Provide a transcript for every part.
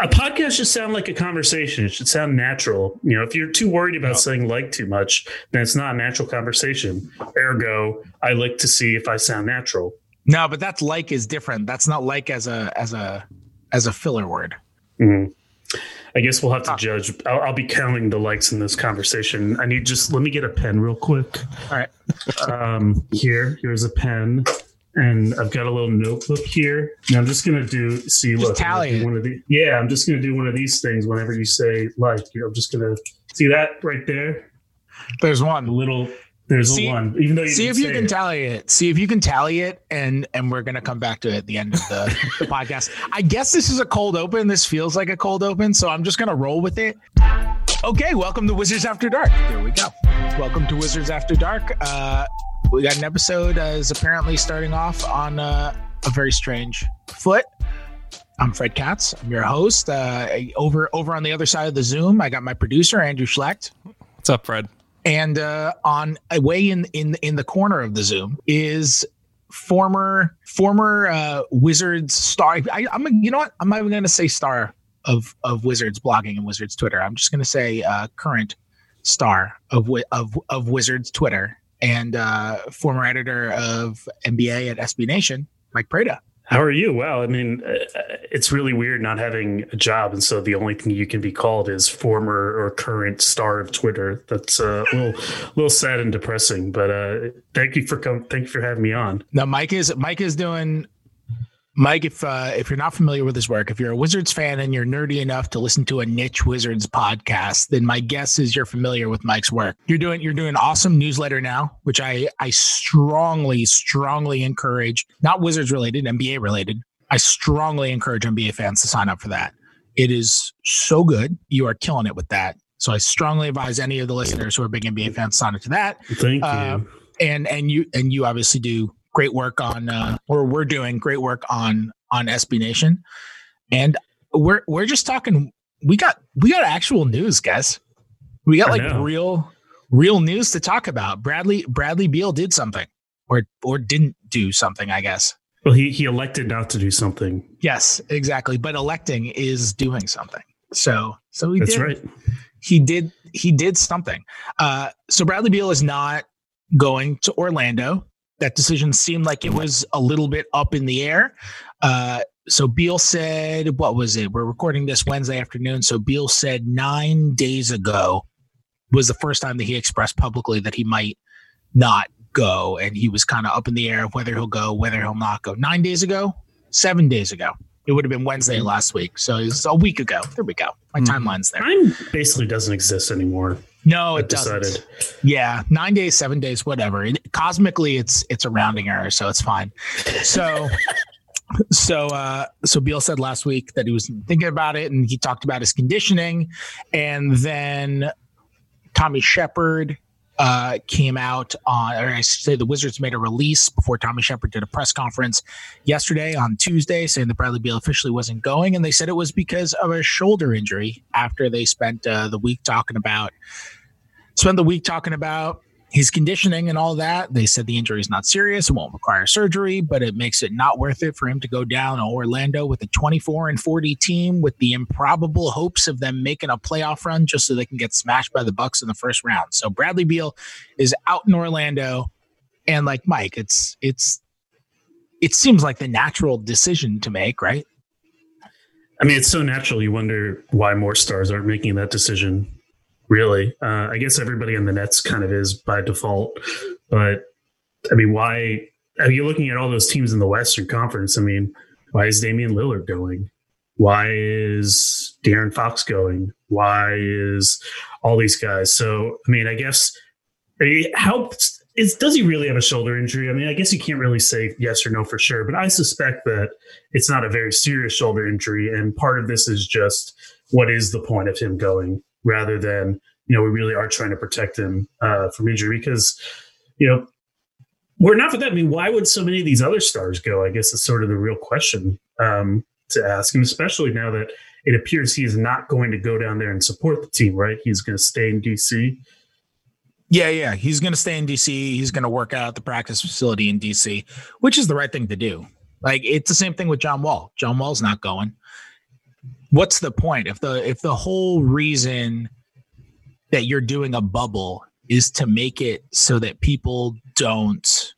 a podcast should sound like a conversation. It should sound natural. You know, if you're too worried about saying like too much, then it's not a natural conversation. Ergo, I like to see if I sound natural. No, but that's like is different. That's not like as a as a as a filler word. Mm-hmm. I guess we'll have to judge. I'll, I'll, be counting the likes in this conversation. I need just let me get a pen real quick. All right. um, here, here's a pen, and I've got a little notebook here. And I'm just gonna do. See, just look, tally one of the. Yeah, I'm just gonna do one of these things whenever you say like. You know, I'm just gonna see that right there. There's one a little there's see, a one. Even though you see if you can it. tally it. See if you can tally it, and and we're gonna come back to it at the end of the, the podcast. I guess this is a cold open. This feels like a cold open, so I'm just gonna roll with it. Okay, welcome to Wizards After Dark. There we go. Welcome to Wizards After Dark. Uh, we got an episode uh, is apparently starting off on uh, a very strange foot. I'm Fred Katz. I'm your host. Uh, over over on the other side of the Zoom, I got my producer Andrew Schlecht. What's up, Fred? And uh, on away in in in the corner of the Zoom is former former uh, Wizards star. I, am you know what? I'm not even going to say star of of Wizards blogging and Wizards Twitter. I'm just going to say uh, current star of of of Wizards Twitter and uh, former editor of NBA at SB Nation, Mike Prada. How are you? Well, I mean, uh, it's really weird not having a job. And so the only thing you can be called is former or current star of Twitter. That's uh, a little, little sad and depressing, but uh, thank you for coming. Thank you for having me on. Now, Mike is, Mike is doing Mike, if uh, if you're not familiar with his work, if you're a Wizards fan and you're nerdy enough to listen to a niche Wizards podcast, then my guess is you're familiar with Mike's work. You're doing you're doing an awesome newsletter now, which I I strongly strongly encourage, not Wizards related, NBA related. I strongly encourage NBA fans to sign up for that. It is so good. You are killing it with that. So I strongly advise any of the listeners who are big NBA fans sign up to that. Thank uh, you. And and you and you obviously do great work on, uh, or we're doing great work on on SB Nation, and we're we're just talking. We got we got actual news, guys. We got like real real news to talk about. Bradley Bradley Beal did something, or or didn't do something, I guess. Well, he he elected not to do something. Yes, exactly. But electing is doing something. So so he That's did. right. He did he did something. Uh, so Bradley Beal is not going to Orlando that decision seemed like it was a little bit up in the air. Uh, so Beal said, what was it? We're recording this Wednesday afternoon. So Beal said nine days ago was the first time that he expressed publicly that he might not go. And he was kind of up in the air of whether he'll go, whether he'll not go. Nine days ago, seven days ago. It would have been Wednesday last week. So it's a week ago. There we go. My mm-hmm. timeline's there. Time basically doesn't exist anymore. No, it doesn't. Decided. Yeah, nine days, seven days, whatever. It, cosmically, it's it's a rounding error, so it's fine. So. so uh so Beal said last week that he was thinking about it and he talked about his conditioning and then Tommy Sheppard uh, came out on, or I say the Wizards made a release before Tommy Sheppard did a press conference yesterday on Tuesday saying that Bradley Beal officially wasn't going. And they said it was because of a shoulder injury after they spent uh, the week talking about, spent the week talking about his conditioning and all that. They said the injury is not serious. It won't require surgery, but it makes it not worth it for him to go down to Orlando with a 24 and 40 team with the improbable hopes of them making a playoff run just so they can get smashed by the Bucks in the first round. So Bradley Beal is out in Orlando. And like Mike, it's it's it seems like the natural decision to make, right? I mean, it's so natural. You wonder why more stars aren't making that decision really. Uh, I guess everybody in the Nets kind of is by default, but I mean, why are you looking at all those teams in the Western Conference? I mean, why is Damian Lillard going? Why is De'Aaron Fox going? Why is all these guys? So, I mean, I guess how is does he really have a shoulder injury? I mean, I guess you can't really say yes or no for sure, but I suspect that it's not a very serious shoulder injury, and part of this is just what is the point of him going? Rather than you know we really are trying to protect him uh, from injury because you know we're not for that. I mean, why would so many of these other stars go? I guess it's sort of the real question um, to ask, and especially now that it appears he is not going to go down there and support the team. Right? He's going to stay in DC. Yeah, yeah, he's going to stay in DC. He's going to work out the practice facility in DC, which is the right thing to do. Like it's the same thing with John Wall. John Wall's not going what's the point? If the if the whole reason that you're doing a bubble is to make it so that people don't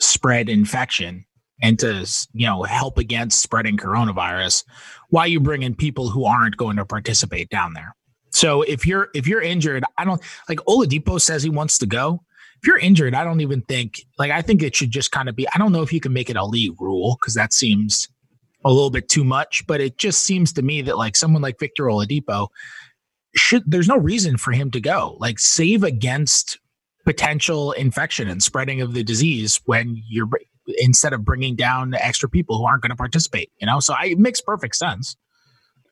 spread infection and to you know help against spreading coronavirus why you bring in people who aren't going to participate down there? So if you're if you're injured i don't like oladipo says he wants to go. If you're injured i don't even think like i think it should just kind of be i don't know if you can make it a league rule because that seems a little bit too much but it just seems to me that like someone like victor oladipo should there's no reason for him to go like save against potential infection and spreading of the disease when you're instead of bringing down extra people who aren't going to participate you know so I, it makes perfect sense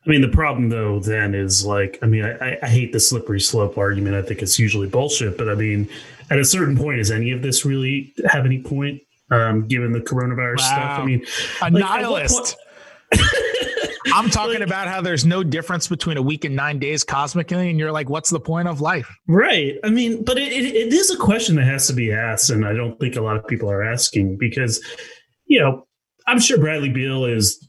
I mean, the problem though then is like, I mean, I, I hate the slippery slope argument. I think it's usually bullshit, but I mean, at a certain point, does any of this really have any point, um, given the coronavirus wow. stuff? I mean, a like, nihilist. I'm talking like, about how there's no difference between a week and nine days cosmically, and you're like, what's the point of life? Right. I mean, but it, it, it is a question that has to be asked, and I don't think a lot of people are asking because, you know, I'm sure Bradley Beal is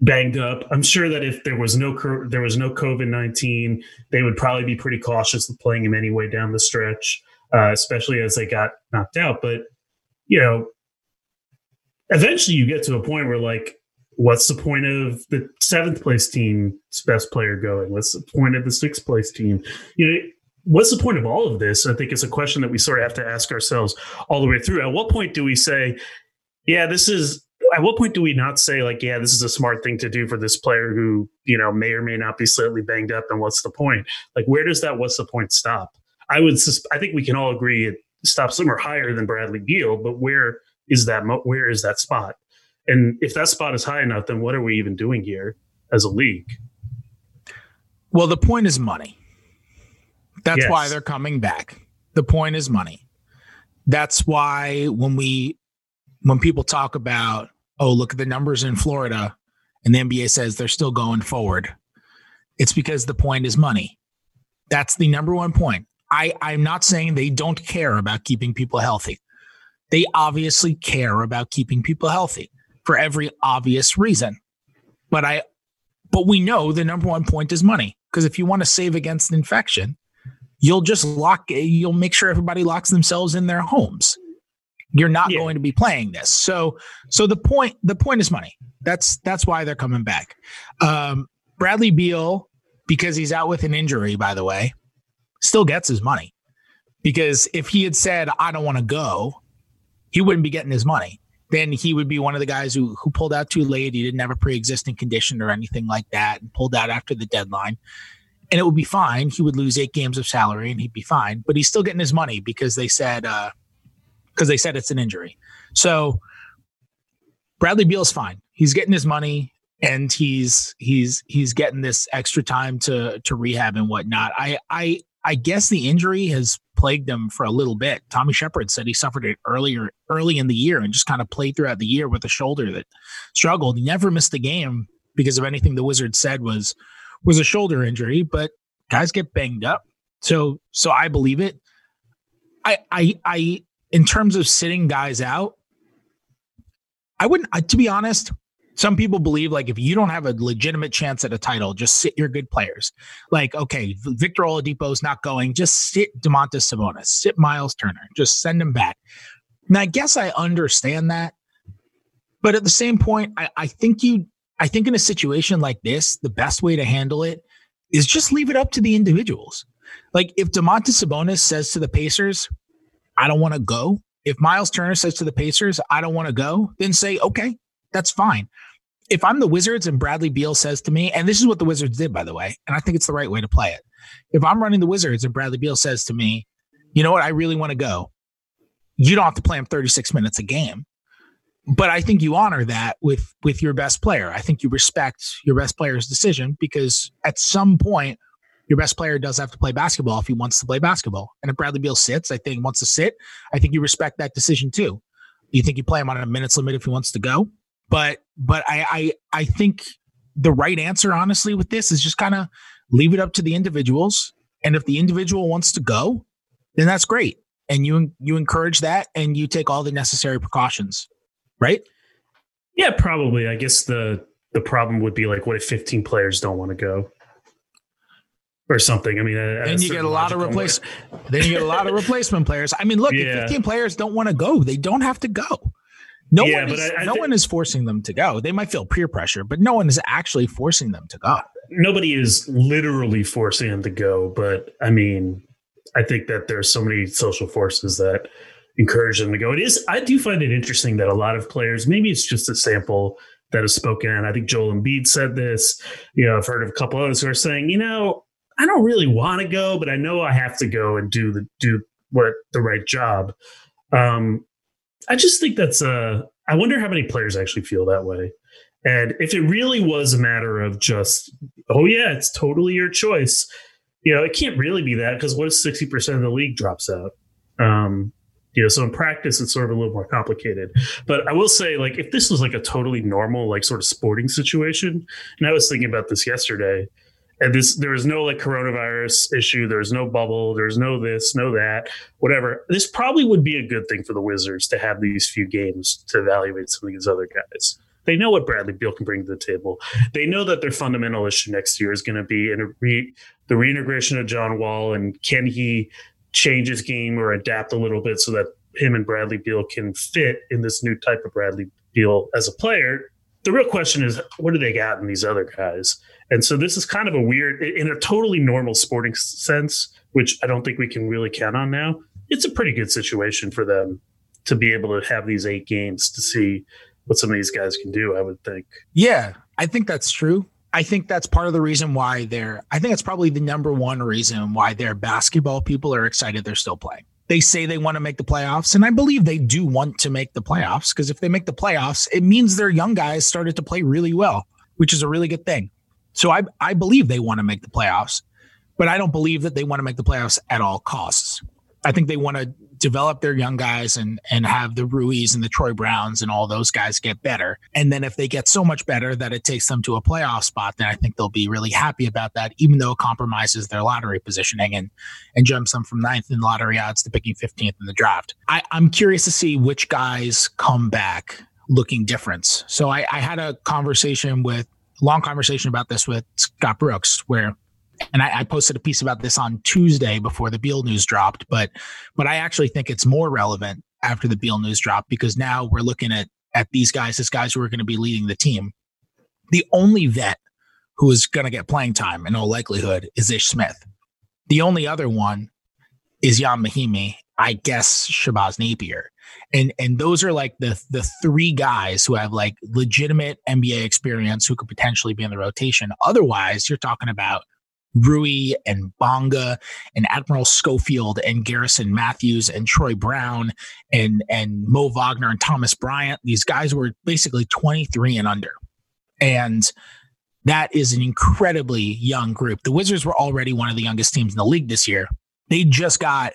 banged up. I'm sure that if there was no there was no COVID nineteen, they would probably be pretty cautious of playing him anyway down the stretch, uh, especially as they got knocked out. But you know, eventually you get to a point where like what's the point of the seventh place team's best player going? What's the point of the sixth place team? You know, what's the point of all of this? I think it's a question that we sort of have to ask ourselves all the way through. At what point do we say, yeah, this is at what point do we not say like, yeah, this is a smart thing to do for this player who, you know, may or may not be slightly banged up and what's the point? Like where does that what's the point stop? I would sus- I think we can all agree it stops somewhere higher than Bradley Beal, but where is that mo- where is that spot? And if that spot is high enough, then what are we even doing here as a league? Well, the point is money. That's yes. why they're coming back. The point is money. That's why when we when people talk about, oh, look at the numbers in Florida, and the NBA says they're still going forward, it's because the point is money. That's the number one point. I, I'm not saying they don't care about keeping people healthy. They obviously care about keeping people healthy for every obvious reason. But I but we know the number one point is money because if you want to save against infection, you'll just lock you'll make sure everybody locks themselves in their homes. You're not yeah. going to be playing this. So so the point the point is money. That's that's why they're coming back. Um, Bradley Beal because he's out with an injury by the way, still gets his money. Because if he had said I don't want to go, he wouldn't be getting his money then he would be one of the guys who who pulled out too late. He didn't have a pre-existing condition or anything like that, and pulled out after the deadline. And it would be fine. He would lose eight games of salary, and he'd be fine. But he's still getting his money because they said because uh, they said it's an injury. So Bradley Beal's fine. He's getting his money, and he's he's he's getting this extra time to to rehab and whatnot. I I I guess the injury has plagued him for a little bit. Tommy Sheppard said he suffered it earlier early in the year and just kind of played throughout the year with a shoulder that struggled. He never missed a game because of anything the Wizards said was was a shoulder injury, but guys get banged up. So so I believe it. I I I in terms of sitting guys out, I wouldn't to be honest, some people believe like if you don't have a legitimate chance at a title, just sit your good players. Like, okay, Victor Oladipo is not going, just sit Domantas Sabonis, sit Miles Turner, just send him back. And I guess I understand that. But at the same point, I, I think you I think in a situation like this, the best way to handle it is just leave it up to the individuals. Like if Domantas Sabonis says to the Pacers, I don't want to go. If Miles Turner says to the Pacers, I don't want to go, then say, okay, that's fine. If I'm the Wizards and Bradley Beal says to me, and this is what the Wizards did, by the way, and I think it's the right way to play it. If I'm running the Wizards and Bradley Beal says to me, you know what, I really want to go, you don't have to play him 36 minutes a game. But I think you honor that with with your best player. I think you respect your best player's decision because at some point, your best player does have to play basketball if he wants to play basketball. And if Bradley Beal sits, I think wants to sit, I think you respect that decision too. You think you play him on a minutes limit if he wants to go. But but I I I think the right answer, honestly, with this is just kind of leave it up to the individuals. And if the individual wants to go, then that's great. And you you encourage that and you take all the necessary precautions, right? Yeah, probably. I guess the the problem would be like, what if 15 players don't want to go? Or something. I mean, then you get a lot of replace. then you get a lot of replacement players. I mean, look, yeah. if 15 players don't want to go, they don't have to go. No yeah, one is, I, I no th- one is forcing them to go. They might feel peer pressure, but no one is actually forcing them to go. Nobody is literally forcing them to go, but I mean, I think that there's so many social forces that encourage them to go. It is I do find it interesting that a lot of players, maybe it's just a sample that has spoken. I think Joel Embiid said this. You know, I've heard of a couple others who are saying, you know, I don't really want to go, but I know I have to go and do the do what the right job. Um, I just think that's uh I wonder how many players actually feel that way. And if it really was a matter of just, oh yeah, it's totally your choice, you know, it can't really be that because what if sixty percent of the league drops out? Um, you know, so in practice, it's sort of a little more complicated. But I will say, like, if this was like a totally normal, like, sort of sporting situation, and I was thinking about this yesterday, and this there was no like coronavirus issue, there's no bubble, there's no this, no that, whatever. This probably would be a good thing for the Wizards to have these few games to evaluate some of these other guys. They know what Bradley Beal can bring to the table. They know that their fundamental issue next year is going to be in re- the reintegration of John Wall and can he change his game or adapt a little bit so that him and Bradley Beal can fit in this new type of Bradley Beal as a player. The real question is, what do they got in these other guys? And so this is kind of a weird, in a totally normal sporting sense, which I don't think we can really count on now. It's a pretty good situation for them to be able to have these eight games to see what some of these guys can do, I would think. Yeah, I think that's true. I think that's part of the reason why they're, I think that's probably the number one reason why their basketball people are excited they're still playing. They say they want to make the playoffs, and I believe they do want to make the playoffs because if they make the playoffs, it means their young guys started to play really well, which is a really good thing. So I, I believe they want to make the playoffs, but I don't believe that they want to make the playoffs at all costs. I think they want to develop their young guys and and have the Ruis and the Troy Browns and all those guys get better. And then if they get so much better that it takes them to a playoff spot, then I think they'll be really happy about that, even though it compromises their lottery positioning and and jumps them from ninth in lottery odds to picking 15th in the draft. I, I'm curious to see which guys come back looking different. So I, I had a conversation with long conversation about this with Scott Brooks, where and I, I, posted a piece about this on Tuesday before the Beal news dropped, but but I actually think it's more relevant after the Beal news dropped because now we're looking at at these guys as guys who are going to be leading the team. The only vet who is going to get playing time in all likelihood is Ish Smith. The only other one is Ian Mahinmi, I guess Shabazz Napier. And and those are like the the three guys who have like legitimate NBA experience who could potentially be in the rotation. Otherwise, you're talking about Rui and Bonga and Admiral Schofield and Garrison Matthews and Troy Brown and and Mo Wagner and Thomas Bryant. These guys were basically 23 and under. And that is an incredibly young group. The Wizards were already one of the youngest teams in the league this year. They just got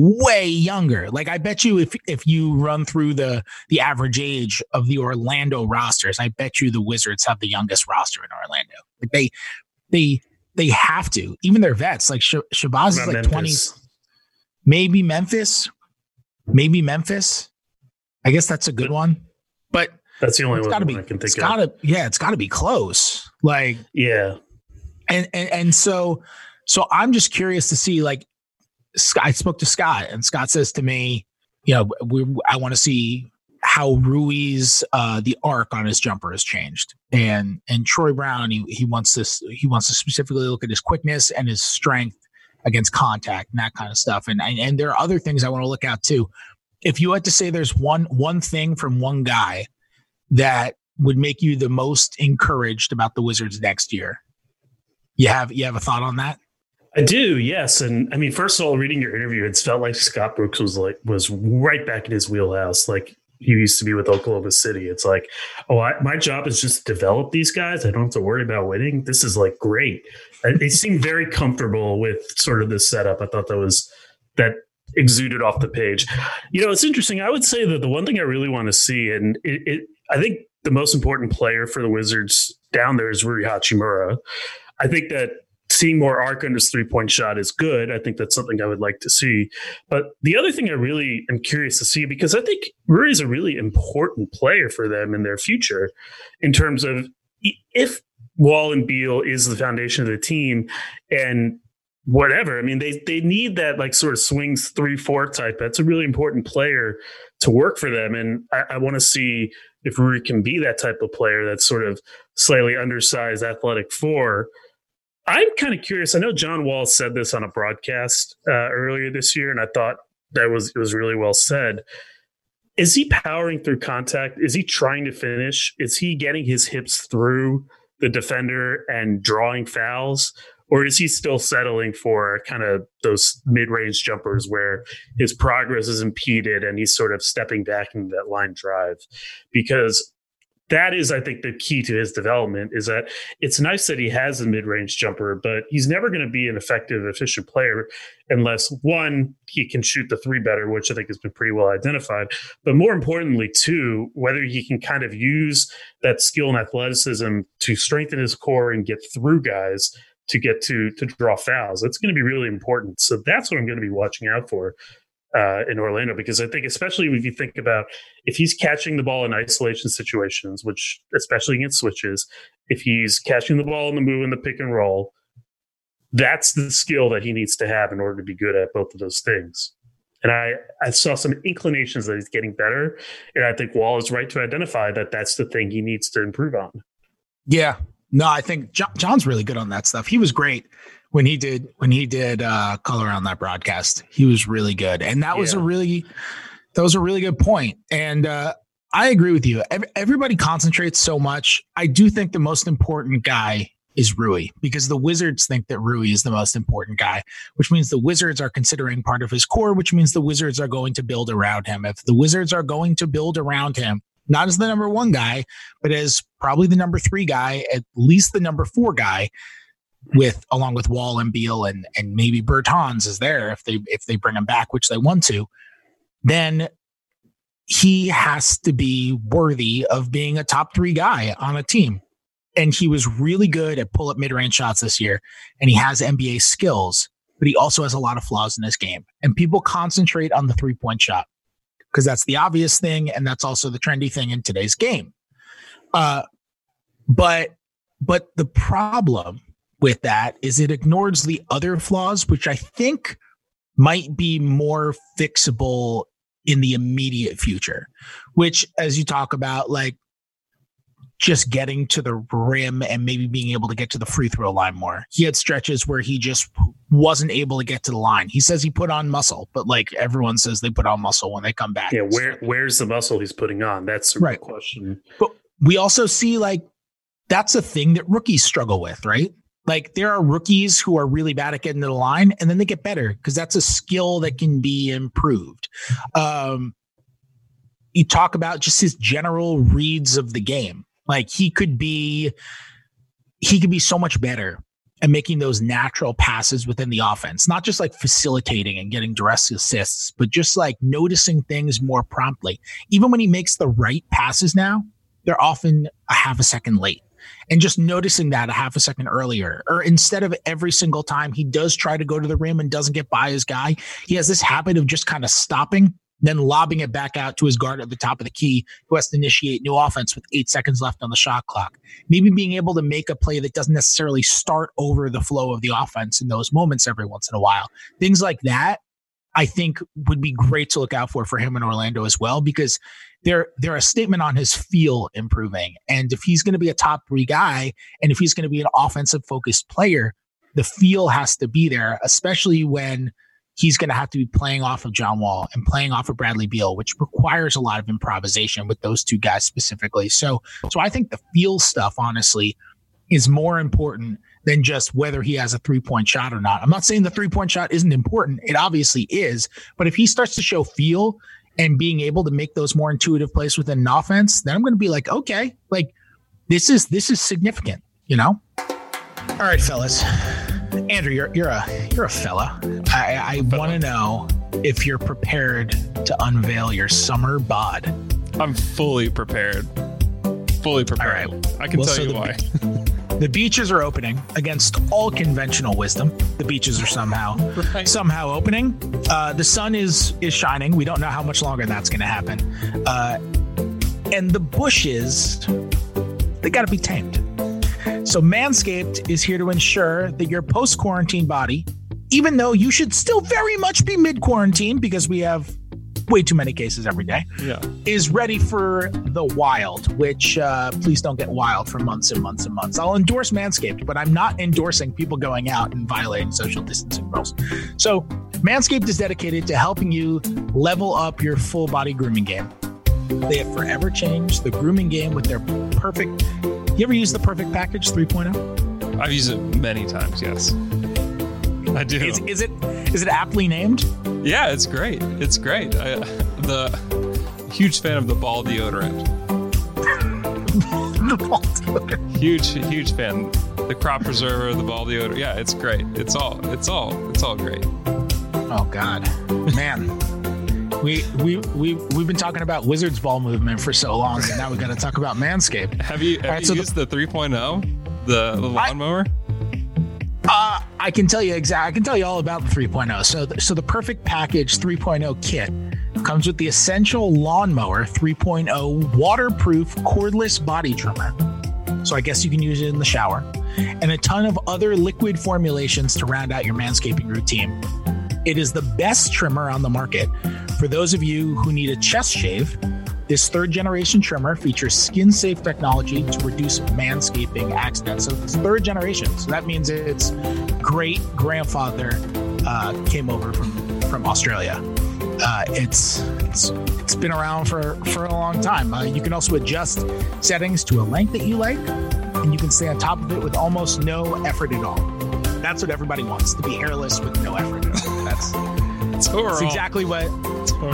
way younger. Like I bet you if if you run through the the average age of the Orlando rosters, I bet you the Wizards have the youngest roster in Orlando. Like they they they have to. Even their vets, like Sh- Shabazz is like. 20, maybe Memphis, maybe Memphis. I guess that's a good one, but that's the only one gotta be, I can think it's of. Gotta, yeah, it's got to be close. Like, yeah, and, and and so so I'm just curious to see. Like, I spoke to Scott, and Scott says to me, you know, we, I want to see how Rui's uh, the arc on his jumper has changed, and and Troy Brown he he wants this he wants to specifically look at his quickness and his strength against contact and that kind of stuff, and and, and there are other things I want to look at too. If you had to say there's one one thing from one guy that would make you the most encouraged about the Wizards next year, you have you have a thought on that? I do, yes. And I mean, first of all, reading your interview, it's felt like Scott Brooks was like was right back in his wheelhouse. Like he used to be with Oklahoma City. It's like, oh, I, my job is just to develop these guys. I don't have to worry about winning. This is like great. they seemed very comfortable with sort of this setup. I thought that was that exuded off the page. You know, it's interesting. I would say that the one thing I really want to see, and it, it I think the most important player for the Wizards down there is Rui Hachimura. I think that seeing more arc on his three point shot is good. I think that's something I would like to see. But the other thing I really am curious to see because I think Rui is a really important player for them in their future in terms of if Wall and Beal is the foundation of the team, and whatever. I mean, they they need that like sort of swings three four type. That's a really important player to work for them, and I, I want to see if Rui can be that type of player. That's sort of slightly undersized, athletic four. I'm kind of curious. I know John Wall said this on a broadcast uh, earlier this year, and I thought that was it was really well said. Is he powering through contact? Is he trying to finish? Is he getting his hips through the defender and drawing fouls? Or is he still settling for kind of those mid range jumpers where his progress is impeded and he's sort of stepping back into that line drive? Because that is, I think, the key to his development is that it's nice that he has a mid range jumper, but he's never going to be an effective, efficient player unless one, he can shoot the three better, which I think has been pretty well identified. But more importantly, two, whether he can kind of use that skill and athleticism to strengthen his core and get through guys to get to to draw fouls. That's going to be really important. So that's what I'm going to be watching out for uh, in Orlando because I think, especially if you think about if he's catching the ball in isolation situations, which especially against switches, if he's catching the ball in the move and the pick and roll, that's the skill that he needs to have in order to be good at both of those things. And I, I saw some inclinations that he's getting better. And I think Wall is right to identify that that's the thing he needs to improve on. Yeah. No, I think John, John's really good on that stuff. He was great when he did when he did uh color on that broadcast. He was really good, and that yeah. was a really that was a really good point. And uh, I agree with you. Everybody concentrates so much. I do think the most important guy is Rui because the Wizards think that Rui is the most important guy, which means the Wizards are considering part of his core, which means the Wizards are going to build around him. If the Wizards are going to build around him, not as the number one guy, but as probably the number three guy, at least the number four guy, with along with Wall and Beal and and maybe Bertans is there if they if they bring him back, which they want to, then he has to be worthy of being a top three guy on a team. And he was really good at pull up mid range shots this year, and he has NBA skills, but he also has a lot of flaws in his game. And people concentrate on the three point shot because that's the obvious thing, and that's also the trendy thing in today's game. Uh, but but the problem with that is it ignores the other flaws, which I think might be more fixable in the immediate future, which, as you talk about, like just getting to the rim and maybe being able to get to the free throw line more. He had stretches where he just wasn't able to get to the line. He says he put on muscle, but like everyone says they put on muscle when they come back. Yeah, where where's the muscle he's putting on? That's the right question. But we also see like that's a thing that rookies struggle with, right? Like there are rookies who are really bad at getting to the line and then they get better because that's a skill that can be improved. Um, you talk about just his general reads of the game. Like he could be, he could be so much better at making those natural passes within the offense, not just like facilitating and getting direct assists, but just like noticing things more promptly. Even when he makes the right passes now, they're often a half a second late and just noticing that a half a second earlier, or instead of every single time he does try to go to the rim and doesn't get by his guy, he has this habit of just kind of stopping, then lobbing it back out to his guard at the top of the key, who has to initiate new offense with eight seconds left on the shot clock. Maybe being able to make a play that doesn't necessarily start over the flow of the offense in those moments every once in a while. Things like that I think would be great to look out for for him in Orlando as well because they're they're a statement on his feel improving. And if he's going to be a top three guy, and if he's going to be an offensive focused player, the feel has to be there, especially when he's going to have to be playing off of John Wall and playing off of Bradley Beal, which requires a lot of improvisation with those two guys specifically. So, so I think the feel stuff, honestly, is more important than just whether he has a three point shot or not. I'm not saying the three point shot isn't important. It obviously is. But if he starts to show feel and being able to make those more intuitive plays within an offense, then I'm going to be like, okay, like this is this is significant, you know. All right, fellas. Andrew, you're you're a you're a fella. I, I want to know if you're prepared to unveil your summer bod. I'm fully prepared. Fully prepared. All right. I can well, tell so you why. The beaches are opening against all conventional wisdom. The beaches are somehow right. somehow opening. Uh, the sun is is shining. We don't know how much longer that's going to happen. Uh, and the bushes, they got to be tamed. So, Manscaped is here to ensure that your post quarantine body, even though you should still very much be mid quarantine because we have way too many cases every day, yeah. is ready for the wild, which uh, please don't get wild for months and months and months. I'll endorse Manscaped, but I'm not endorsing people going out and violating social distancing rules. So, Manscaped is dedicated to helping you level up your full body grooming game. They have forever changed the grooming game with their perfect. You ever use the perfect package 3.0? I've used it many times, yes. I do. Is, is it is it aptly named? Yeah, it's great. It's great. I, the huge fan of the ball deodorant. the ball deodorant. Huge, huge fan. The crop preserver, the ball deodorant. Yeah, it's great. It's all. It's all. It's all great. Oh God, man. We we we we've been talking about Wizards ball movement for so long, and now we got to talk about Manscaped. Have you, have right, you so used the, the 3.0, the, the lawnmower? Uh, I can tell you exactly. I can tell you all about the 3.0. So, the, so the perfect package 3.0 kit comes with the essential lawnmower 3.0 waterproof cordless body trimmer. So I guess you can use it in the shower, and a ton of other liquid formulations to round out your manscaping routine. It is the best trimmer on the market for those of you who need a chest shave this third generation trimmer features skin safe technology to reduce manscaping accidents. So it's third generation. So that means its great grandfather uh, came over from, from Australia. Uh, it's, it's it's been around for, for a long time. Uh, you can also adjust settings to a length that you like, and you can stay on top of it with almost no effort at all. That's what everybody wants to be hairless with no effort at all. That's, that's exactly what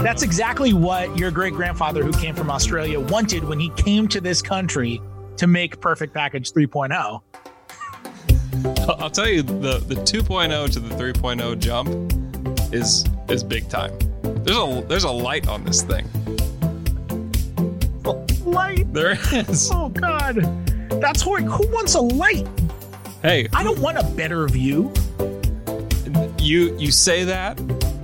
that's exactly what your great grandfather, who came from Australia, wanted when he came to this country to make Perfect Package 3.0. I'll tell you the the 2.0 to the 3.0 jump is is big time. There's a there's a light on this thing. A light. There is. Oh God, that's horrible. Who wants a light? Hey, I don't want a better view. You you say that,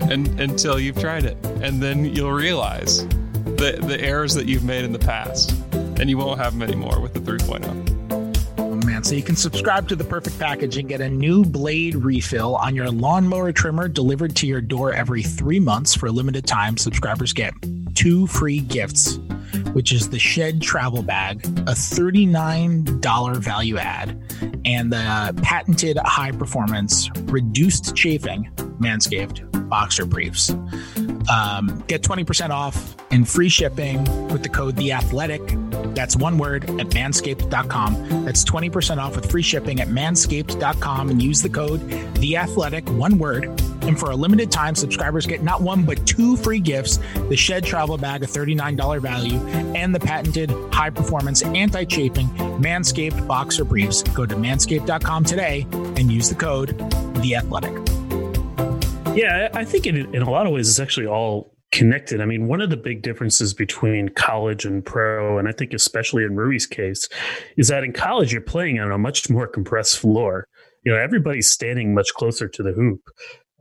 and, until you've tried it. And then you'll realize the, the errors that you've made in the past. And you won't have them anymore with the 3.0. So you can subscribe to the perfect package and get a new blade refill on your lawnmower trimmer delivered to your door every three months for a limited time. Subscribers get two free gifts, which is the Shed Travel Bag, a $39 value add, and the patented high performance reduced chafing Manscaped boxer briefs. Um, get 20% off and free shipping with the code The Athletic. That's one word at manscaped.com. That's 20% off with free shipping at manscaped.com and use the code The Athletic, one word. And for a limited time, subscribers get not one but two free gifts the Shed Travel Bag, a $39 value, and the patented high performance anti chafing Manscaped Boxer Briefs. Go to manscaped.com today and use the code The Athletic. Yeah, I think in, in a lot of ways it's actually all connected. I mean, one of the big differences between college and pro, and I think especially in Rui's case, is that in college you're playing on a much more compressed floor. You know, everybody's standing much closer to the hoop.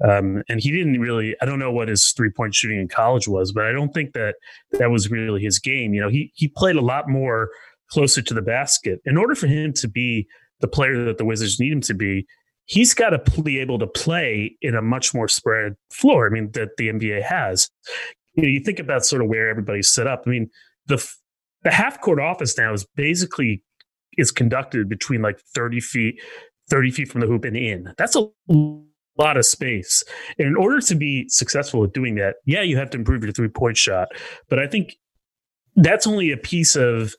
Um, and he didn't really, I don't know what his three point shooting in college was, but I don't think that that was really his game. You know, he, he played a lot more closer to the basket. In order for him to be the player that the Wizards need him to be, he's got to be able to play in a much more spread floor. I mean, that the NBA has. You know, you think about sort of where everybody's set up. I mean, the the half court office now is basically is conducted between like 30 feet 30 feet from the hoop and in that's a lot of space and in order to be successful at doing that yeah you have to improve your three point shot but i think that's only a piece of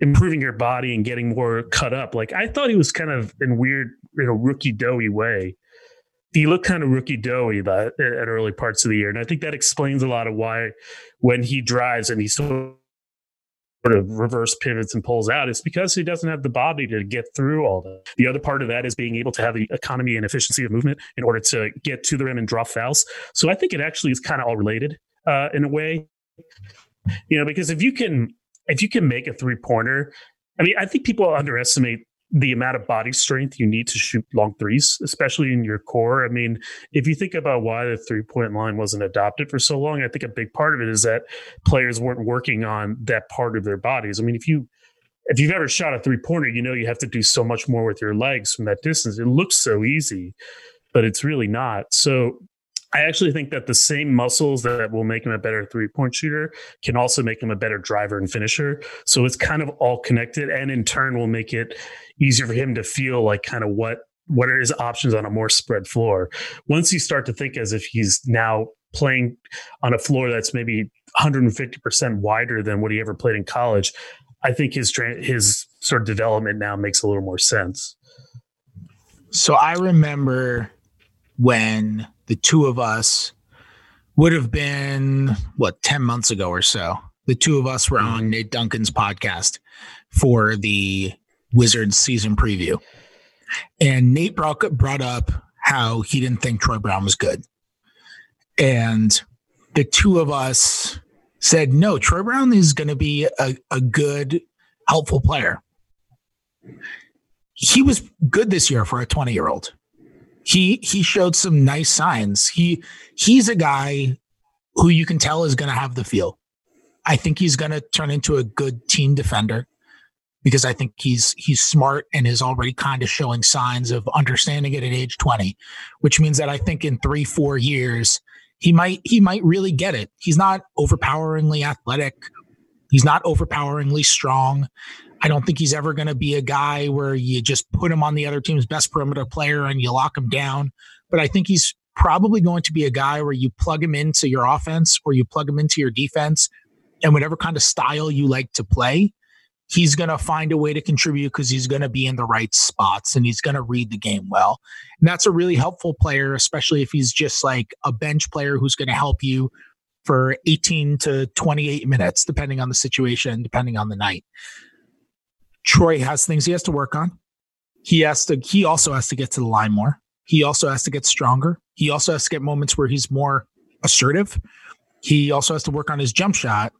improving your body and getting more cut up. Like I thought he was kind of in weird, you know, rookie doughy way. He looked kind of rookie doughy at early parts of the year, and I think that explains a lot of why when he drives and he sort of reverse pivots and pulls out, it's because he doesn't have the body to get through all that. The other part of that is being able to have the economy and efficiency of movement in order to get to the rim and draw fouls. So I think it actually is kind of all related uh, in a way. You know, because if you can if you can make a three pointer, I mean, I think people underestimate the amount of body strength you need to shoot long threes, especially in your core. I mean, if you think about why the three point line wasn't adopted for so long, I think a big part of it is that players weren't working on that part of their bodies. I mean, if you if you've ever shot a three pointer, you know you have to do so much more with your legs from that distance. It looks so easy, but it's really not. So I actually think that the same muscles that will make him a better three point shooter can also make him a better driver and finisher. So it's kind of all connected and in turn will make it easier for him to feel like kind of what what are his options on a more spread floor. Once you start to think as if he's now playing on a floor that's maybe 150% wider than what he ever played in college, I think his his sort of development now makes a little more sense. So I remember when the two of us would have been what 10 months ago or so. The two of us were on mm-hmm. Nate Duncan's podcast for the Wizards season preview. And Nate brought, brought up how he didn't think Troy Brown was good. And the two of us said, no, Troy Brown is going to be a, a good, helpful player. He was good this year for a 20 year old he he showed some nice signs. He he's a guy who you can tell is going to have the feel. I think he's going to turn into a good team defender because I think he's he's smart and is already kind of showing signs of understanding it at age 20, which means that I think in 3 4 years he might he might really get it. He's not overpoweringly athletic. He's not overpoweringly strong. I don't think he's ever going to be a guy where you just put him on the other team's best perimeter player and you lock him down. But I think he's probably going to be a guy where you plug him into your offense or you plug him into your defense and whatever kind of style you like to play, he's going to find a way to contribute because he's going to be in the right spots and he's going to read the game well. And that's a really helpful player, especially if he's just like a bench player who's going to help you for 18 to 28 minutes, depending on the situation, depending on the night. Troy has things he has to work on. He has to. He also has to get to the line more. He also has to get stronger. He also has to get moments where he's more assertive. He also has to work on his jump shot.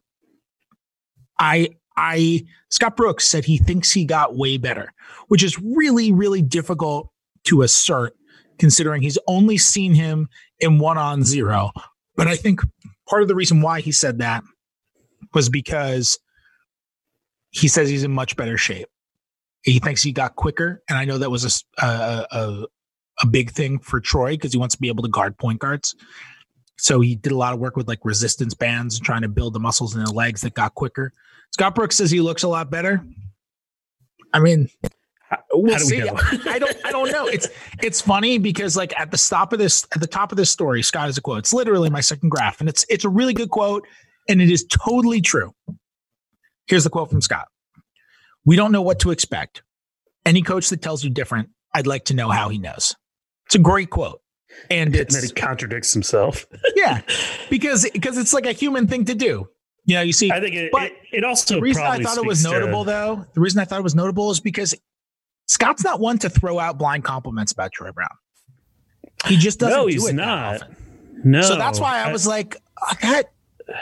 I I Scott Brooks said he thinks he got way better, which is really really difficult to assert considering he's only seen him in one on zero. But I think part of the reason why he said that was because he says he's in much better shape. He thinks he got quicker, and I know that was a a, a, a big thing for Troy because he wants to be able to guard point guards. So he did a lot of work with like resistance bands, and trying to build the muscles in the legs that got quicker. Scott Brooks says he looks a lot better. I mean, we'll see. We I don't. I don't know. It's it's funny because like at the stop of this, at the top of this story, Scott has a quote. It's literally my second graph, and it's it's a really good quote, and it is totally true. Here's the quote from Scott We don't know what to expect. Any coach that tells you different, I'd like to know how he knows. It's a great quote. And, and then he contradicts himself. yeah. Because because it's like a human thing to do. You know, you see, I think it, it, it, also the reason I thought it was notable to, though, the reason I thought it was notable is because Scott's not one to throw out blind compliments about Troy Brown. He just doesn't no, he's do it not. No. So that's why I was like, oh, that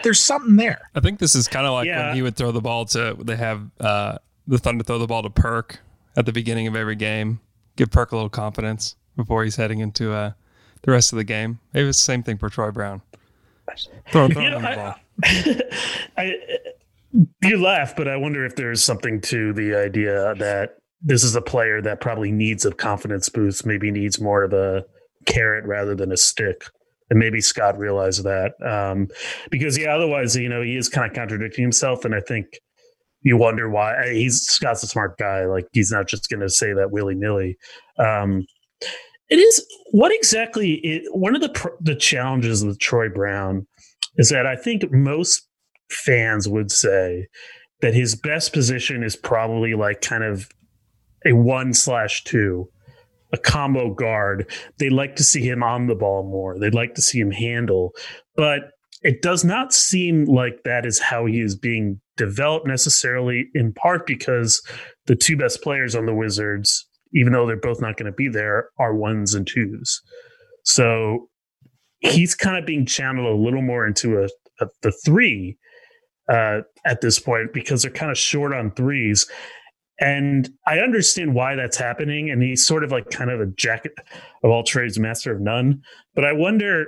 there's something there. I think this is kind of like yeah. when he would throw the ball to they have uh, the Thunder throw the ball to Perk at the beginning of every game, give Perk a little confidence before he's heading into uh, the rest of the game. Maybe it's the same thing for Troy Brown. Throw, throw him the ball. I, you laugh, but I wonder if there's something to the idea that this is a player that probably needs a confidence boost, maybe needs more of a carrot rather than a stick and maybe Scott realized that um, because yeah, otherwise you know he is kind of contradicting himself, and I think you wonder why he's Scott's a smart guy. Like he's not just going to say that willy nilly. Um, it is what exactly it, one of the the challenges with Troy Brown is that I think most fans would say that his best position is probably like kind of a one slash two a combo guard. They like to see him on the ball more. They'd like to see him handle, but it does not seem like that is how he is being developed necessarily, in part because the two best players on the Wizards, even though they're both not going to be there, are ones and twos. So he's kind of being channeled a little more into a, a the three uh, at this point because they're kind of short on threes. And I understand why that's happening. And he's sort of like kind of a jacket of all trades, master of none. But I wonder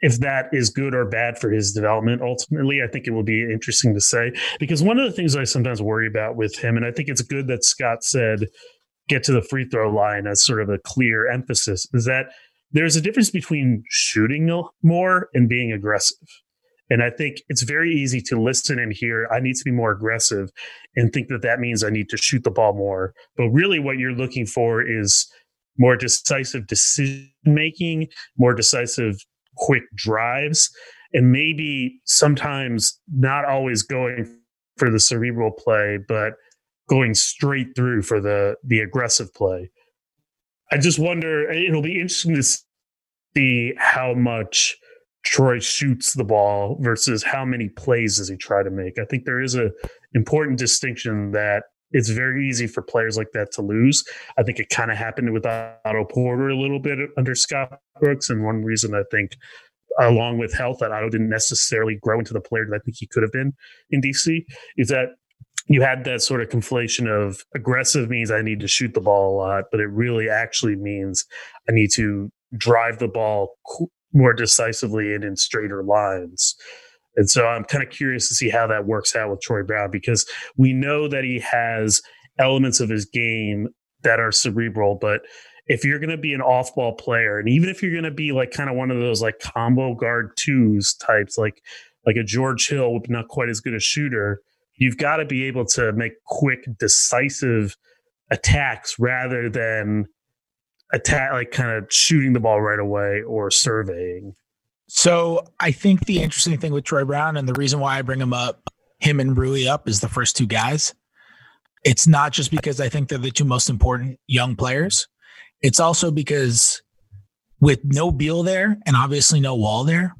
if that is good or bad for his development ultimately i think it will be interesting to say because one of the things i sometimes worry about with him and i think it's good that scott said get to the free throw line as sort of a clear emphasis is that there's a difference between shooting more and being aggressive and i think it's very easy to listen and hear i need to be more aggressive and think that that means i need to shoot the ball more but really what you're looking for is more decisive decision making more decisive quick drives and maybe sometimes not always going for the cerebral play, but going straight through for the the aggressive play. I just wonder it'll be interesting to see how much Troy shoots the ball versus how many plays does he try to make. I think there is a important distinction that it's very easy for players like that to lose. I think it kind of happened with Otto Porter a little bit under Scott Brooks, and one reason I think, along with health, that Otto didn't necessarily grow into the player that I think he could have been in DC is that you had that sort of conflation of aggressive means I need to shoot the ball a lot, but it really actually means I need to drive the ball more decisively and in straighter lines. And so I'm kind of curious to see how that works out with Troy Brown because we know that he has elements of his game that are cerebral, but if you're going to be an off ball player, and even if you're going to be like kind of one of those like combo guard twos types, like like a George Hill, not quite as good a shooter, you've got to be able to make quick, decisive attacks rather than attack like kind of shooting the ball right away or surveying. So I think the interesting thing with Troy Brown and the reason why I bring him up, him and Rui up, is the first two guys. It's not just because I think they're the two most important young players. It's also because with no Beal there and obviously no Wall there,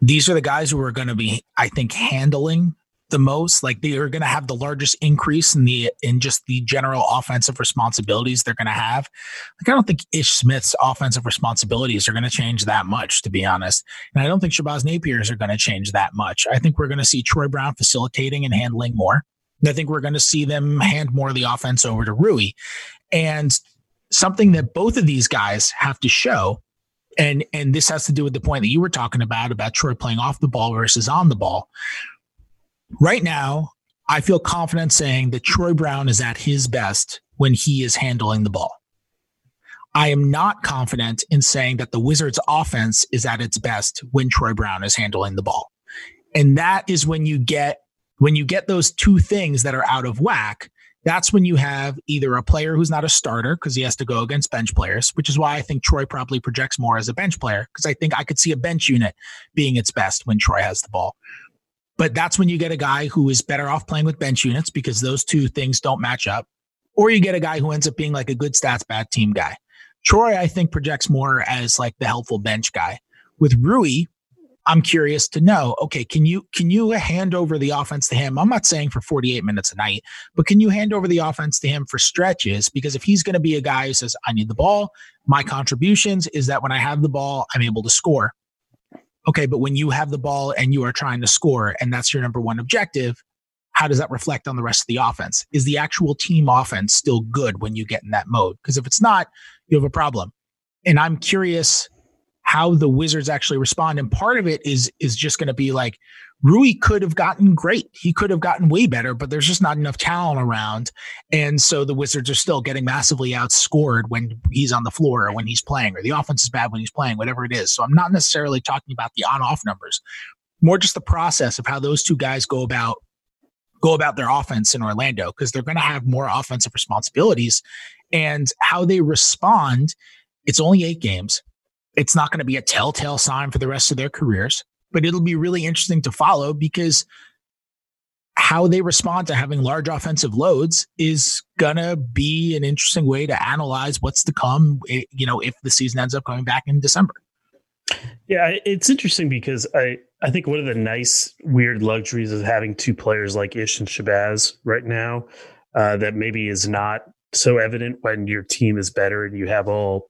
these are the guys who are going to be, I think, handling the most. Like they are going to have the largest increase in the in just the general offensive responsibilities they're going to have. Like I don't think Ish Smith's offensive responsibilities are going to change that much, to be honest. And I don't think Shabazz Napier's are going to change that much. I think we're going to see Troy Brown facilitating and handling more. I think we're going to see them hand more of the offense over to Rui. And something that both of these guys have to show and and this has to do with the point that you were talking about about Troy playing off the ball versus on the ball right now, I feel confident saying that Troy Brown is at his best when he is handling the ball. I am not confident in saying that the Wizards offense is at its best when Troy Brown is handling the ball. And that is when you get when you get those two things that are out of whack, that's when you have either a player who's not a starter because he has to go against bench players, which is why I think Troy probably projects more as a bench player because I think I could see a bench unit being its best when Troy has the ball. But that's when you get a guy who is better off playing with bench units because those two things don't match up. Or you get a guy who ends up being like a good stats bad team guy. Troy, I think, projects more as like the helpful bench guy. With Rui, I'm curious to know, okay, can you can you hand over the offense to him? I'm not saying for 48 minutes a night, but can you hand over the offense to him for stretches? Because if he's going to be a guy who says, I need the ball, my contributions is that when I have the ball, I'm able to score. Okay, but when you have the ball and you are trying to score and that's your number one objective, how does that reflect on the rest of the offense? Is the actual team offense still good when you get in that mode? Because if it's not, you have a problem. And I'm curious how the Wizards actually respond. And part of it is is just going to be like Rui could have gotten great. He could have gotten way better, but there's just not enough talent around. And so the Wizards are still getting massively outscored when he's on the floor or when he's playing, or the offense is bad when he's playing, whatever it is. So I'm not necessarily talking about the on off numbers, more just the process of how those two guys go about go about their offense in Orlando because they're going to have more offensive responsibilities and how they respond. It's only eight games. It's not going to be a telltale sign for the rest of their careers but it'll be really interesting to follow because how they respond to having large offensive loads is gonna be an interesting way to analyze what's to come. Eh, you know, if the season ends up coming back in December. Yeah, it's interesting because I I think one of the nice weird luxuries of having two players like Ish and Shabazz right now uh, that maybe is not so evident when your team is better and you have all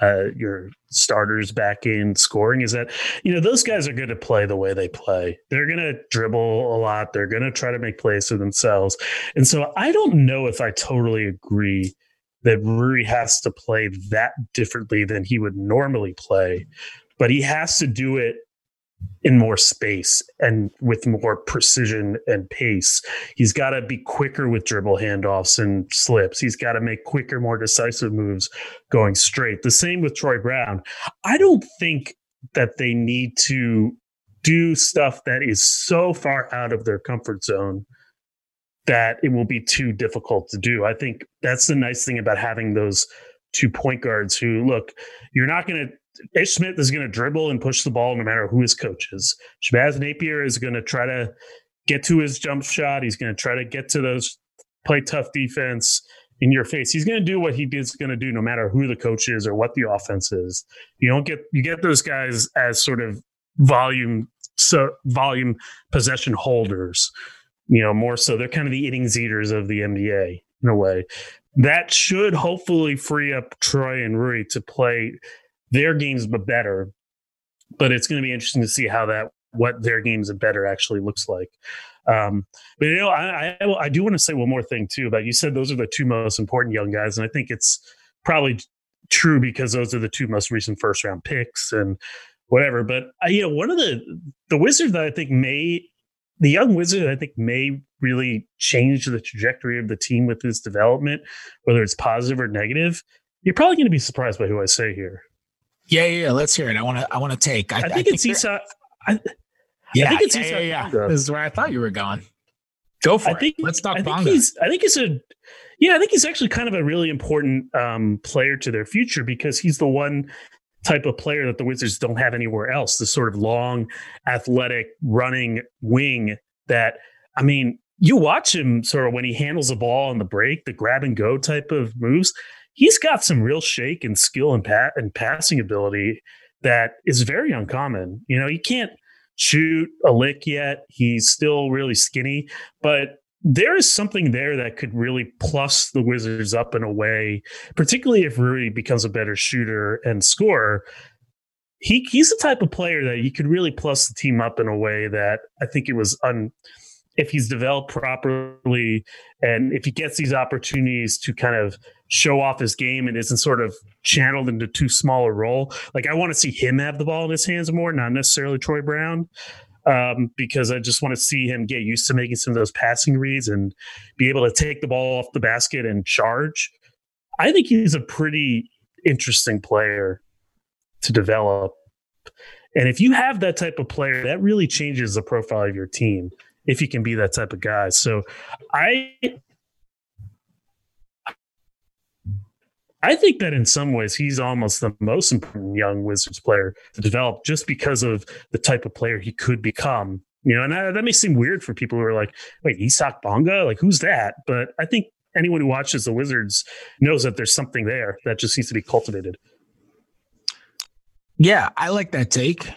uh, your starters back in scoring is that you know those guys are going to play the way they play. They're going to dribble a lot. They're going to try to make plays for themselves. And so I don't know if I totally agree that Rui has to play that differently than he would normally play but he has to do it in more space and with more precision and pace. He's got to be quicker with dribble handoffs and slips. He's got to make quicker, more decisive moves going straight. The same with Troy Brown. I don't think that they need to do stuff that is so far out of their comfort zone that it will be too difficult to do. I think that's the nice thing about having those two point guards who look, you're not going to Ish Smith is going to dribble and push the ball no matter who his coach is. Shabazz Napier is going to try to get to his jump shot. He's going to try to get to those play tough defense in your face. He's going to do what he is going to do no matter who the coach is or what the offense is. You don't get you get those guys as sort of volume so volume possession holders. You know, more so they're kind of the innings eaters of the NBA in a way. That should hopefully free up Troy and Rui to play their games but better. But it's going to be interesting to see how that what their games are better actually looks like. Um, but you know, I, I, I do want to say one more thing too about you said those are the two most important young guys, and I think it's probably true because those are the two most recent first round picks and whatever. But uh, you know, one of the the wizard that I think may the young wizard I think may really change the trajectory of the team with his development, whether it's positive or negative. You're probably going to be surprised by who I say here. Yeah, yeah, yeah. Let's hear it. I want to. I want to take. I, I, think, I think it's Isak. I, yeah, I think it's yeah, Isak. Yeah, yeah. This is where I thought you were going. Go for I think, it. Let's talk I think he's. I think he's a. Yeah, I think he's actually kind of a really important um, player to their future because he's the one type of player that the Wizards don't have anywhere else. The sort of long, athletic, running wing that. I mean, you watch him sort of when he handles the ball on the break, the grab and go type of moves he's got some real shake and skill and pat and passing ability that is very uncommon. You know, he can't shoot a lick yet. He's still really skinny, but there is something there that could really plus the Wizards up in a way, particularly if Rui becomes a better shooter and scorer. He he's the type of player that you could really plus the team up in a way that I think it was un if he's developed properly and if he gets these opportunities to kind of show off his game and isn't sort of channeled into too small a role. Like I want to see him have the ball in his hands more, not necessarily Troy Brown, um, because I just want to see him get used to making some of those passing reads and be able to take the ball off the basket and charge. I think he's a pretty interesting player to develop. And if you have that type of player, that really changes the profile of your team if you can be that type of guy. So I I think that in some ways he's almost the most important young Wizards player to develop just because of the type of player he could become. You know, and that, that may seem weird for people who are like, wait, Isak Bonga? Like, who's that? But I think anyone who watches the Wizards knows that there's something there that just needs to be cultivated. Yeah, I like that take.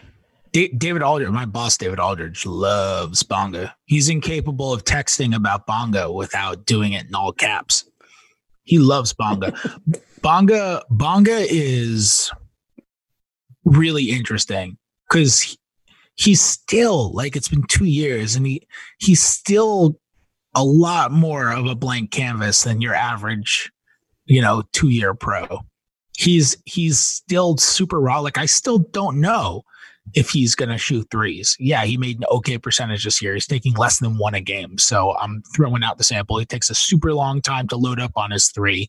David Aldridge, my boss, David Aldridge, loves Bonga. He's incapable of texting about Bonga without doing it in all caps. He loves Bonga. Bonga Bonga is really interesting because he, he's still like it's been two years and he he's still a lot more of a blank canvas than your average, you know, two year pro. He's he's still super raw. Like I still don't know if he's going to shoot threes. Yeah, he made an okay percentage this year. He's taking less than one a game. So I'm throwing out the sample. He takes a super long time to load up on his three,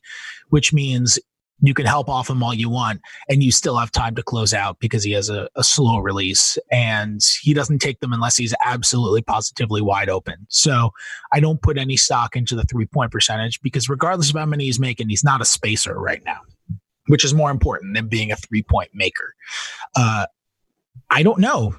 which means you can help off him all you want and you still have time to close out because he has a, a slow release and he doesn't take them unless he's absolutely positively wide open. So I don't put any stock into the three point percentage because regardless of how many he's making, he's not a spacer right now which is more important than being a three point maker. Uh, I don't know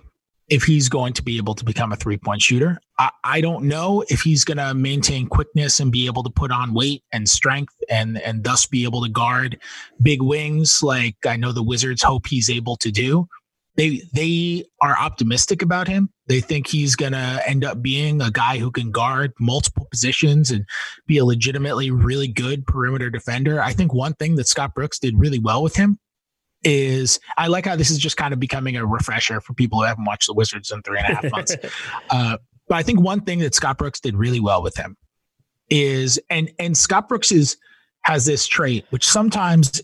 if he's going to be able to become a three point shooter. I, I don't know if he's going to maintain quickness and be able to put on weight and strength and and thus be able to guard big wings like I know the Wizards hope he's able to do. They they are optimistic about him. They think he's going to end up being a guy who can guard multiple positions and be a legitimately really good perimeter defender. I think one thing that Scott Brooks did really well with him is I like how this is just kind of becoming a refresher for people who haven't watched the Wizards in three and a half months. uh, but I think one thing that Scott Brooks did really well with him is, and and Scott Brooks is has this trait, which sometimes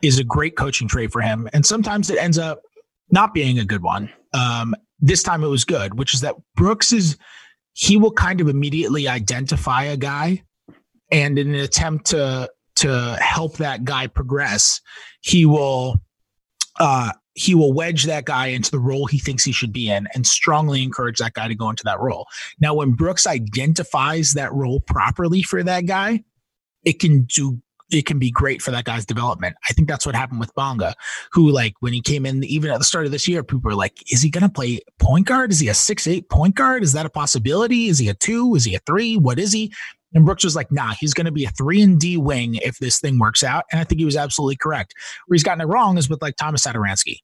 is a great coaching trait for him, and sometimes it ends up not being a good one. Um, this time it was good, which is that Brooks is he will kind of immediately identify a guy, and in an attempt to to help that guy progress, he will uh, he will wedge that guy into the role he thinks he should be in and strongly encourage that guy to go into that role. Now, when Brooks identifies that role properly for that guy, it can do it can be great for that guy's development. I think that's what happened with Bonga, who like when he came in, even at the start of this year, people were like, is he going to play point guard? Is he a six, eight point guard? Is that a possibility? Is he a two? Is he a three? What is he? And Brooks was like, nah, he's going to be a three and D wing if this thing works out. And I think he was absolutely correct. Where he's gotten it wrong is with like Thomas Satoransky,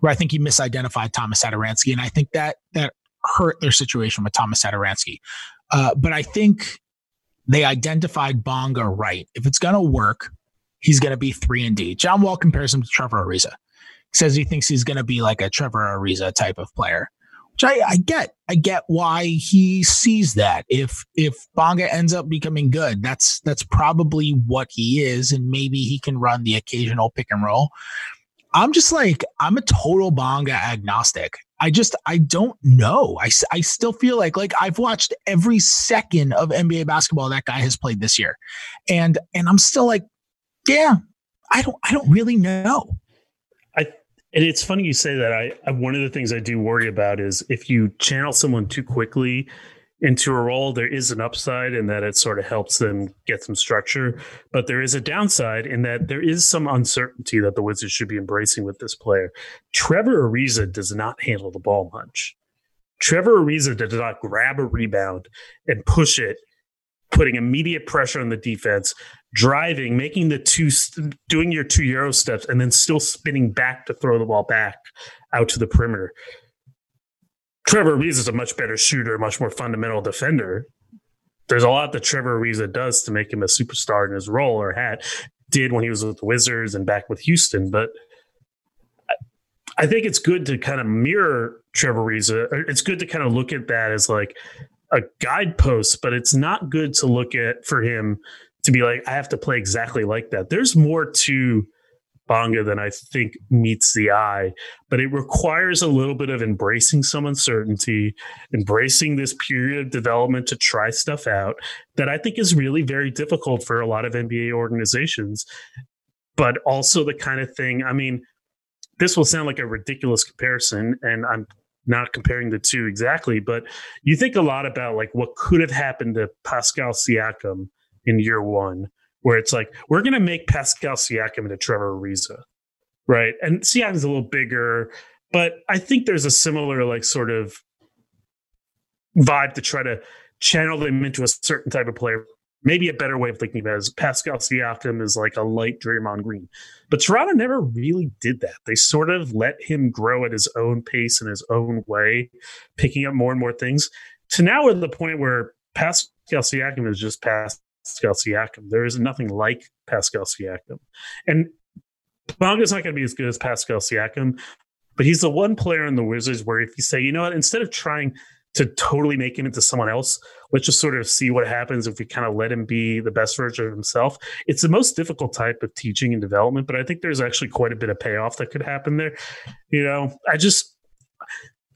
where I think he misidentified Thomas Satoransky. And I think that that hurt their situation with Thomas Satoransky. Uh, but I think they identified Bonga right. If it's going to work, he's going to be three and D. John Wall compares him to Trevor Ariza. He says he thinks he's going to be like a Trevor Ariza type of player which I, I get. I get why he sees that. If if Bonga ends up becoming good, that's that's probably what he is, and maybe he can run the occasional pick and roll. I'm just like I'm a total Bonga agnostic. I just I don't know. I, I still feel like like I've watched every second of NBA basketball that guy has played this year, and and I'm still like, yeah, I don't I don't really know. And it's funny you say that. I, I, one of the things I do worry about is if you channel someone too quickly into a role, there is an upside in that it sort of helps them get some structure, but there is a downside in that there is some uncertainty that the Wizards should be embracing with this player. Trevor Ariza does not handle the ball much. Trevor Ariza does not grab a rebound and push it putting immediate pressure on the defense, driving, making the two, doing your two euro steps, and then still spinning back to throw the ball back out to the perimeter. Trevor Ariza is a much better shooter, much more fundamental defender. There's a lot that Trevor Ariza does to make him a superstar in his role or hat did when he was with the Wizards and back with Houston, but I think it's good to kind of mirror Trevor Ariza. It's good to kind of look at that as like a guidepost, but it's not good to look at for him to be like, I have to play exactly like that. There's more to Bonga than I think meets the eye, but it requires a little bit of embracing some uncertainty, embracing this period of development to try stuff out that I think is really very difficult for a lot of NBA organizations. But also the kind of thing, I mean, this will sound like a ridiculous comparison, and I'm not comparing the two exactly, but you think a lot about like what could have happened to Pascal Siakam in year one, where it's like we're going to make Pascal Siakam into Trevor Ariza, right? And Siakam's a little bigger, but I think there's a similar like sort of vibe to try to channel them into a certain type of player maybe a better way of thinking about it is Pascal Siakam is like a light Draymond Green. But Toronto never really did that. They sort of let him grow at his own pace in his own way, picking up more and more things. To now we're at the point where Pascal Siakam is just Pascal Siakam. There is nothing like Pascal Siakam. And Bonga's not going to be as good as Pascal Siakam, but he's the one player in the Wizards where if you say, you know what, instead of trying – to totally make him into someone else. Let's just sort of see what happens if we kind of let him be the best version of himself. It's the most difficult type of teaching and development, but I think there's actually quite a bit of payoff that could happen there. You know, I just,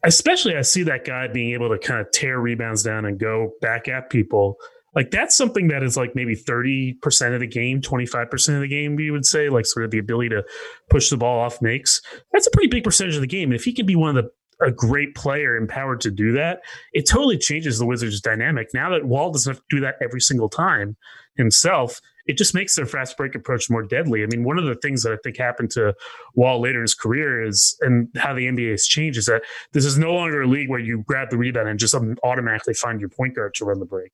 especially I see that guy being able to kind of tear rebounds down and go back at people. Like that's something that is like maybe 30% of the game, 25% of the game, we would say, like sort of the ability to push the ball off makes. That's a pretty big percentage of the game. And if he can be one of the a great player empowered to do that, it totally changes the Wizards' dynamic. Now that Wall doesn't have to do that every single time himself, it just makes their fast break approach more deadly. I mean, one of the things that I think happened to Wall later in his career is, and how the NBA has changed, is that this is no longer a league where you grab the rebound and just automatically find your point guard to run the break.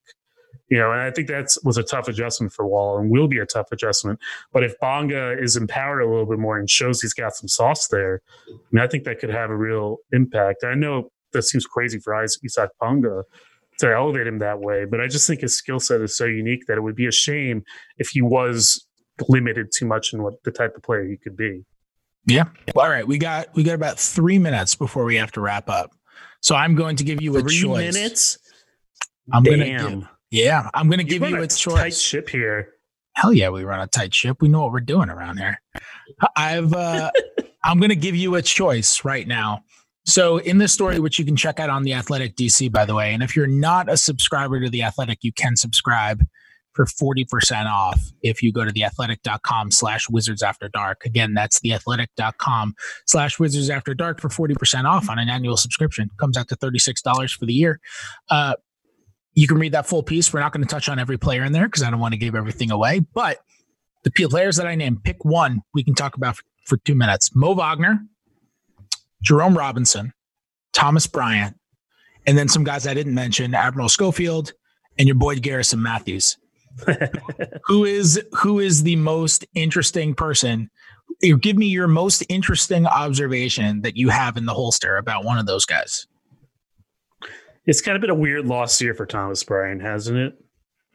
You know, and I think that was a tough adjustment for Wall and will be a tough adjustment. But if Bonga is empowered a little bit more and shows he's got some sauce there, I mean, I think that could have a real impact. I know that seems crazy for Isak Bonga to elevate him that way, but I just think his skill set is so unique that it would be a shame if he was limited too much in what the type of player he could be. Yeah. All right. We got we got about three minutes before we have to wrap up. So I'm going to give you a three choice. minutes. I'm Damn. gonna give, yeah, I'm going to give you a, a choice. Tight ship here. Hell yeah, we run a tight ship. We know what we're doing around here. I've uh I'm going to give you a choice right now. So, in this story, which you can check out on the Athletic DC, by the way, and if you're not a subscriber to the Athletic, you can subscribe for 40% off if you go to theathletic.com slash wizards after dark. Again, that's theathletic.com slash wizards after dark for 40% off on an annual subscription. Comes out to $36 for the year. Uh, you can read that full piece. We're not going to touch on every player in there because I don't want to give everything away. But the players that I named, pick one we can talk about for, for two minutes. Mo Wagner, Jerome Robinson, Thomas Bryant, and then some guys I didn't mention, Admiral Schofield, and your boy Garrison Matthews. who is who is the most interesting person? Give me your most interesting observation that you have in the holster about one of those guys. It's kind of been a weird loss year for Thomas Bryant, hasn't it?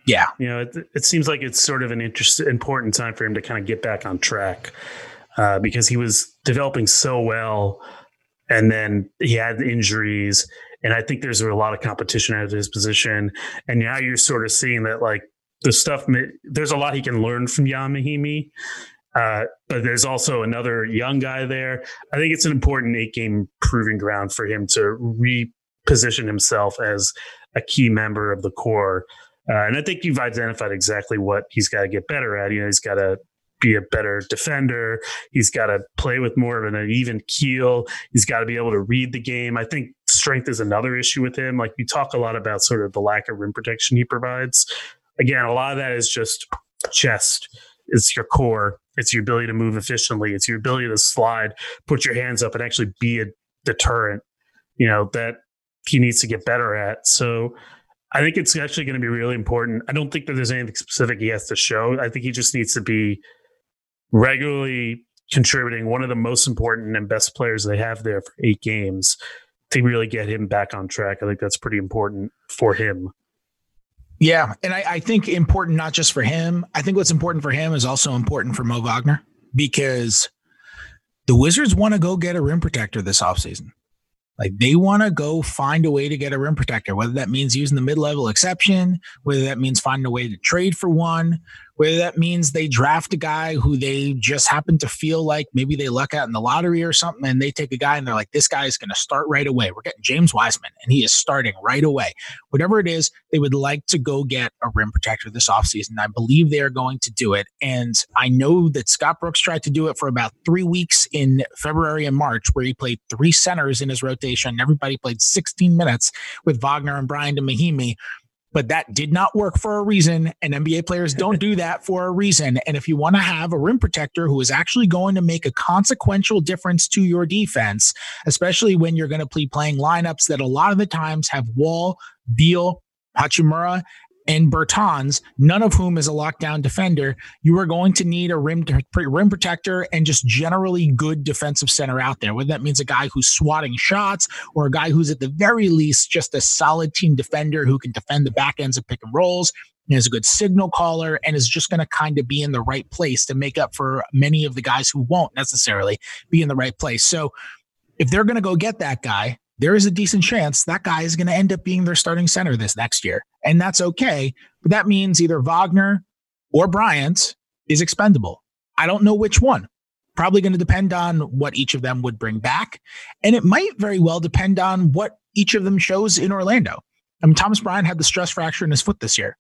Yeah. You know, it, it seems like it's sort of an interest, important time for him to kind of get back on track uh, because he was developing so well and then he had injuries. And I think there's a lot of competition at his position. And now you're sort of seeing that, like, the stuff, there's a lot he can learn from Ian Mahinmi. Uh, but there's also another young guy there. I think it's an important eight game proving ground for him to reposition himself as a key member of the core. Uh, and I think you've identified exactly what he's got to get better at. You know, he's got to be a better defender. He's got to play with more of an even keel. He's got to be able to read the game. I think strength is another issue with him. Like you talk a lot about sort of the lack of rim protection he provides. Again, a lot of that is just chest. It's your core. It's your ability to move efficiently. It's your ability to slide, put your hands up, and actually be a deterrent. You know that he needs to get better at. So I think it's actually going to be really important. I don't think that there's anything specific he has to show. I think he just needs to be regularly contributing one of the most important and best players they have there for eight games to really get him back on track. I think that's pretty important for him. Yeah. And I, I think important not just for him. I think what's important for him is also important for Mo Wagner because the Wizards want to go get a rim protector this offseason. Like they want to go find a way to get a rim protector, whether that means using the mid level exception, whether that means finding a way to trade for one, whether that means they draft a guy who they just happen to feel like maybe they luck out in the lottery or something and they take a guy and they're like, this guy is going to start right away. We're getting James Wiseman and he is starting right away. Whatever it is, they would like to go get a rim protector this offseason. I believe they are going to do it. And I know that Scott Brooks tried to do it for about three weeks in February and March, where he played three centers in his rotation. Everybody played 16 minutes with Wagner and Bryant and Mahinmi but that did not work for a reason. And NBA players don't do that for a reason. And if you want to have a rim protector who is actually going to make a consequential difference to your defense, especially when you're going to be playing lineups that a lot of the times have Wall, Beal, Hachimura, and Bertans, none of whom is a lockdown defender, you are going to need a rim rim protector and just generally good defensive center out there. Whether that means a guy who's swatting shots or a guy who's at the very least just a solid team defender who can defend the back ends of pick and rolls and is a good signal caller and is just going to kind of be in the right place to make up for many of the guys who won't necessarily be in the right place. So if they're going to go get that guy, there is a decent chance that guy is going to end up being their starting center this next year. And that's okay. But that means either Wagner or Bryant is expendable. I don't know which one. Probably going to depend on what each of them would bring back. And it might very well depend on what each of them shows in Orlando. I mean, Thomas Bryant had the stress fracture in his foot this year.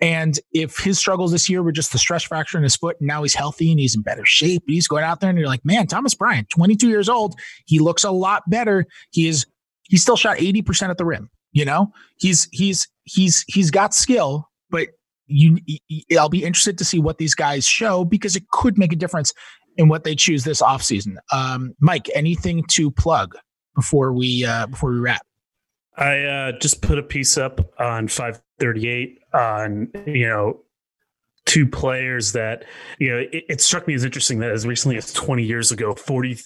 And if his struggles this year were just the stress fracture in his foot, and now he's healthy and he's in better shape, he's going out there and you're like, man, Thomas Bryant, 22 years old, he looks a lot better. He is he still shot 80% at the rim. You know, he's he's he's he's got skill, but you I'll be interested to see what these guys show because it could make a difference in what they choose this offseason. Um, Mike, anything to plug before we uh, before we wrap? I uh, just put a piece up on 538 on you know two players that you know it, it, struck me as interesting that as recently as 20 years ago 40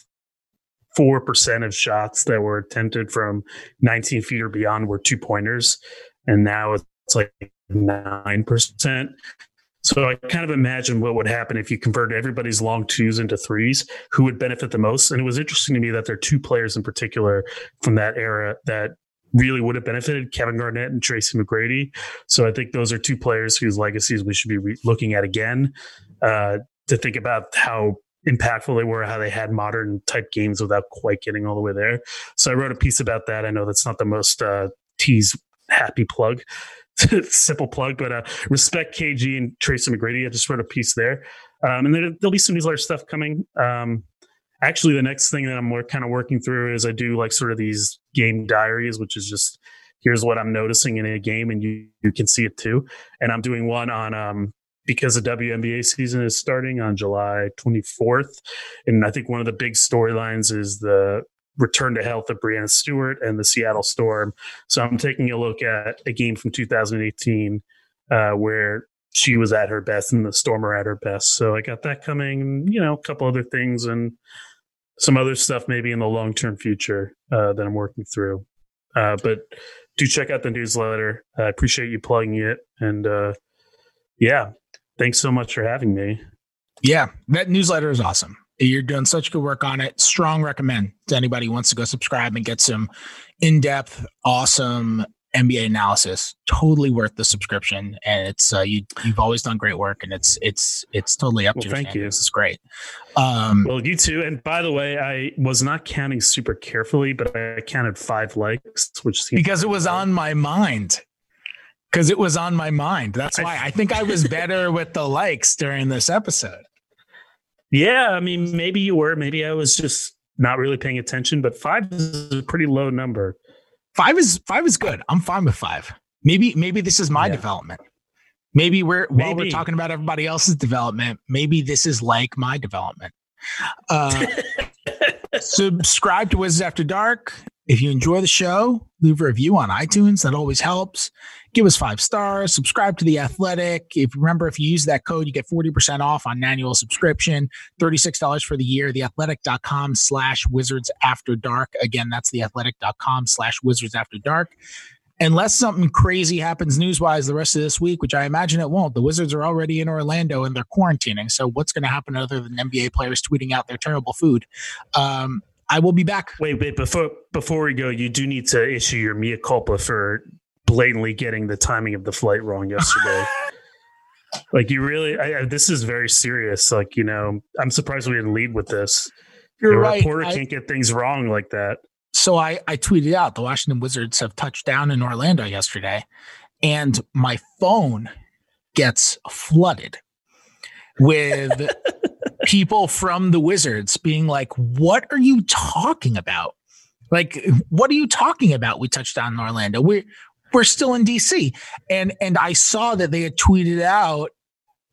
four percent of shots that were attempted from 19 feet or beyond were two pointers, and now it's like nine percent. So I kind of imagine what would happen if you converted everybody's long twos into threes, who would benefit the most. And it was interesting to me that there are two players in particular from that era that really would have benefited Kevin Garnett and Tracy McGrady. So I think those are two players whose legacies we should be re- looking at again uh, to think about how impactful they were, how they had modern type games without quite getting all the way there. So I wrote a piece about that. I know that's not the most uh, tease happy plug, simple plug, but uh, respect KG and Tracy McGrady. I just wrote a piece there. Um, and there, will be some newsletter stuff coming. Um, actually, the next thing that I'm more kind of working through is I do like sort of these game diaries, which is just here's what I'm noticing in a game, and you you can see it too. And I'm doing one on um, because the WNBA season is starting on July 24th, and I think one of the big storylines is the return to health of Breanna Stewart and the Seattle Storm. So I'm taking a look at a game from 2018 uh, where she was at her best and the Storm are at her best. So I got that coming, you know, a couple other things and some other stuff maybe in the long term future uh, that I'm working through. Uh, but do check out the newsletter. I appreciate you plugging it. And uh, yeah, thanks so much for having me. Yeah, that newsletter is awesome. You're doing such good work on it. Strong recommend to anybody who wants to go subscribe and get some in depth, awesome NBA analysis. Totally worth the subscription, and it's uh, you. You've always done great work, and it's it's it's totally up well, to your thank standards. you. This is great. Um, well, you too. And by the way, I was not counting super carefully, but I counted five likes, which because it was on my mind. Because it was on my mind. That's why I think I was better with the likes during this episode. Yeah, I mean, maybe you were. Maybe I was just not really paying attention. But five is a pretty low number. Five is five is good. I'm fine with five. Maybe maybe this is my yeah. development. Maybe we're maybe. while we're talking about everybody else's development, maybe this is like my development. Uh, subscribe to Wizards After Dark. If you enjoy the show, leave a review on iTunes. That always helps give us five stars, subscribe to The Athletic. If remember, if you use that code, you get 40% off on annual subscription, $36 for the year, theathletic.com slash wizards after dark. Again, that's theathletic.com slash wizards after dark. Unless something crazy happens news wise the rest of this week, which I imagine it won't. The Wizards are already in Orlando and they're quarantining. So, what's going to happen other than NBA players tweeting out their terrible food? Um, I will be back. Wait, wait, before before we go, you do need to issue your mea culpa for blatantly getting the timing of the flight wrong yesterday. like you really, I, I, this is very serious. Like you know, I'm surprised we didn't lead with this. You're the right. reporter I, can't get things wrong like that. So I I tweeted out the Washington Wizards have touched down in Orlando yesterday, and my phone gets flooded with people from the Wizards being like, "What are you talking about?" Like, what are you talking about? We touched down in Orlando. We're we're still in DC. And and I saw that they had tweeted out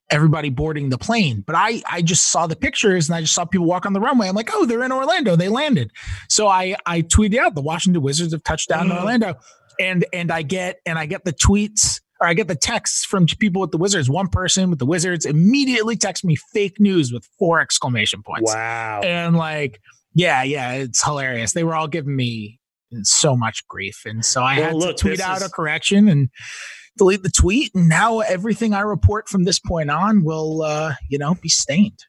everybody boarding the plane. But I I just saw the pictures and I just saw people walk on the runway. I'm like, oh, they're in Orlando. They landed. So I I tweeted out the Washington Wizards have touched down in mm. Orlando. And and I get and I get the tweets or I get the texts from people with the Wizards. One person with the Wizards immediately texts me fake news with four exclamation points. Wow. And like, yeah, yeah, it's hilarious. They were all giving me so much grief. And so I well, had look, to tweet out is... a correction and delete the tweet. And now everything I report from this point on will, uh, you know, be stained.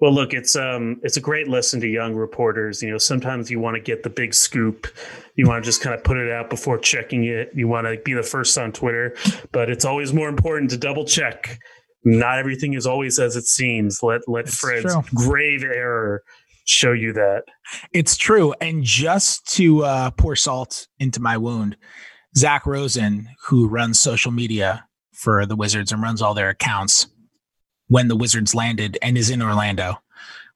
Well, look, it's um, it's a great lesson to young reporters. You know, sometimes you want to get the big scoop, you want to just kind of put it out before checking it. You want to be the first on Twitter, but it's always more important to double check. Not everything is always as it seems. Let let Fred's grave error show you that. It's true. And just to uh, pour salt into my wound, Zach Rosen, who runs social media for the Wizards and runs all their accounts, when the Wizards landed and is in Orlando,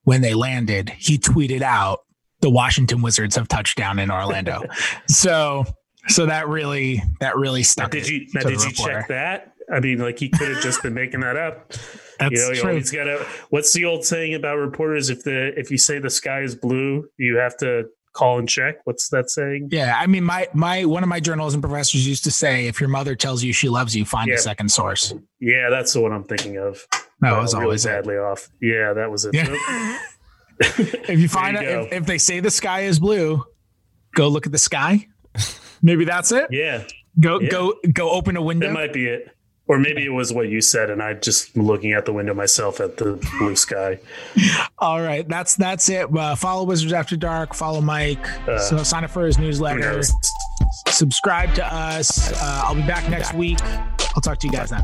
when they landed, he tweeted out, "The Washington Wizards have touchdown in Orlando." so, so that really, that really stuck. Now, did you? Now, did you check that? I mean, like he could have just been making that up. That's you know, you true. always gotta. What's the old saying about reporters? If the if you say the sky is blue, you have to call and check. What's that saying? Yeah, I mean, my my one of my journalism professors used to say, if your mother tells you she loves you, find yeah. a second source. Yeah, that's the one I'm thinking of. No, it was really always badly it. off. Yeah, that was it. Yeah. if you find it, if, if they say the sky is blue, go look at the sky. Maybe that's it. Yeah. Go yeah. go go open a window. That might be it. Or maybe it was what you said, and I just looking out the window myself at the blue sky. All right, that's that's it. Uh, follow Wizards After Dark. Follow Mike. Uh, so sign up for his newsletter. Subscribe to us. Uh, I'll be back next week. I'll talk to you guys then.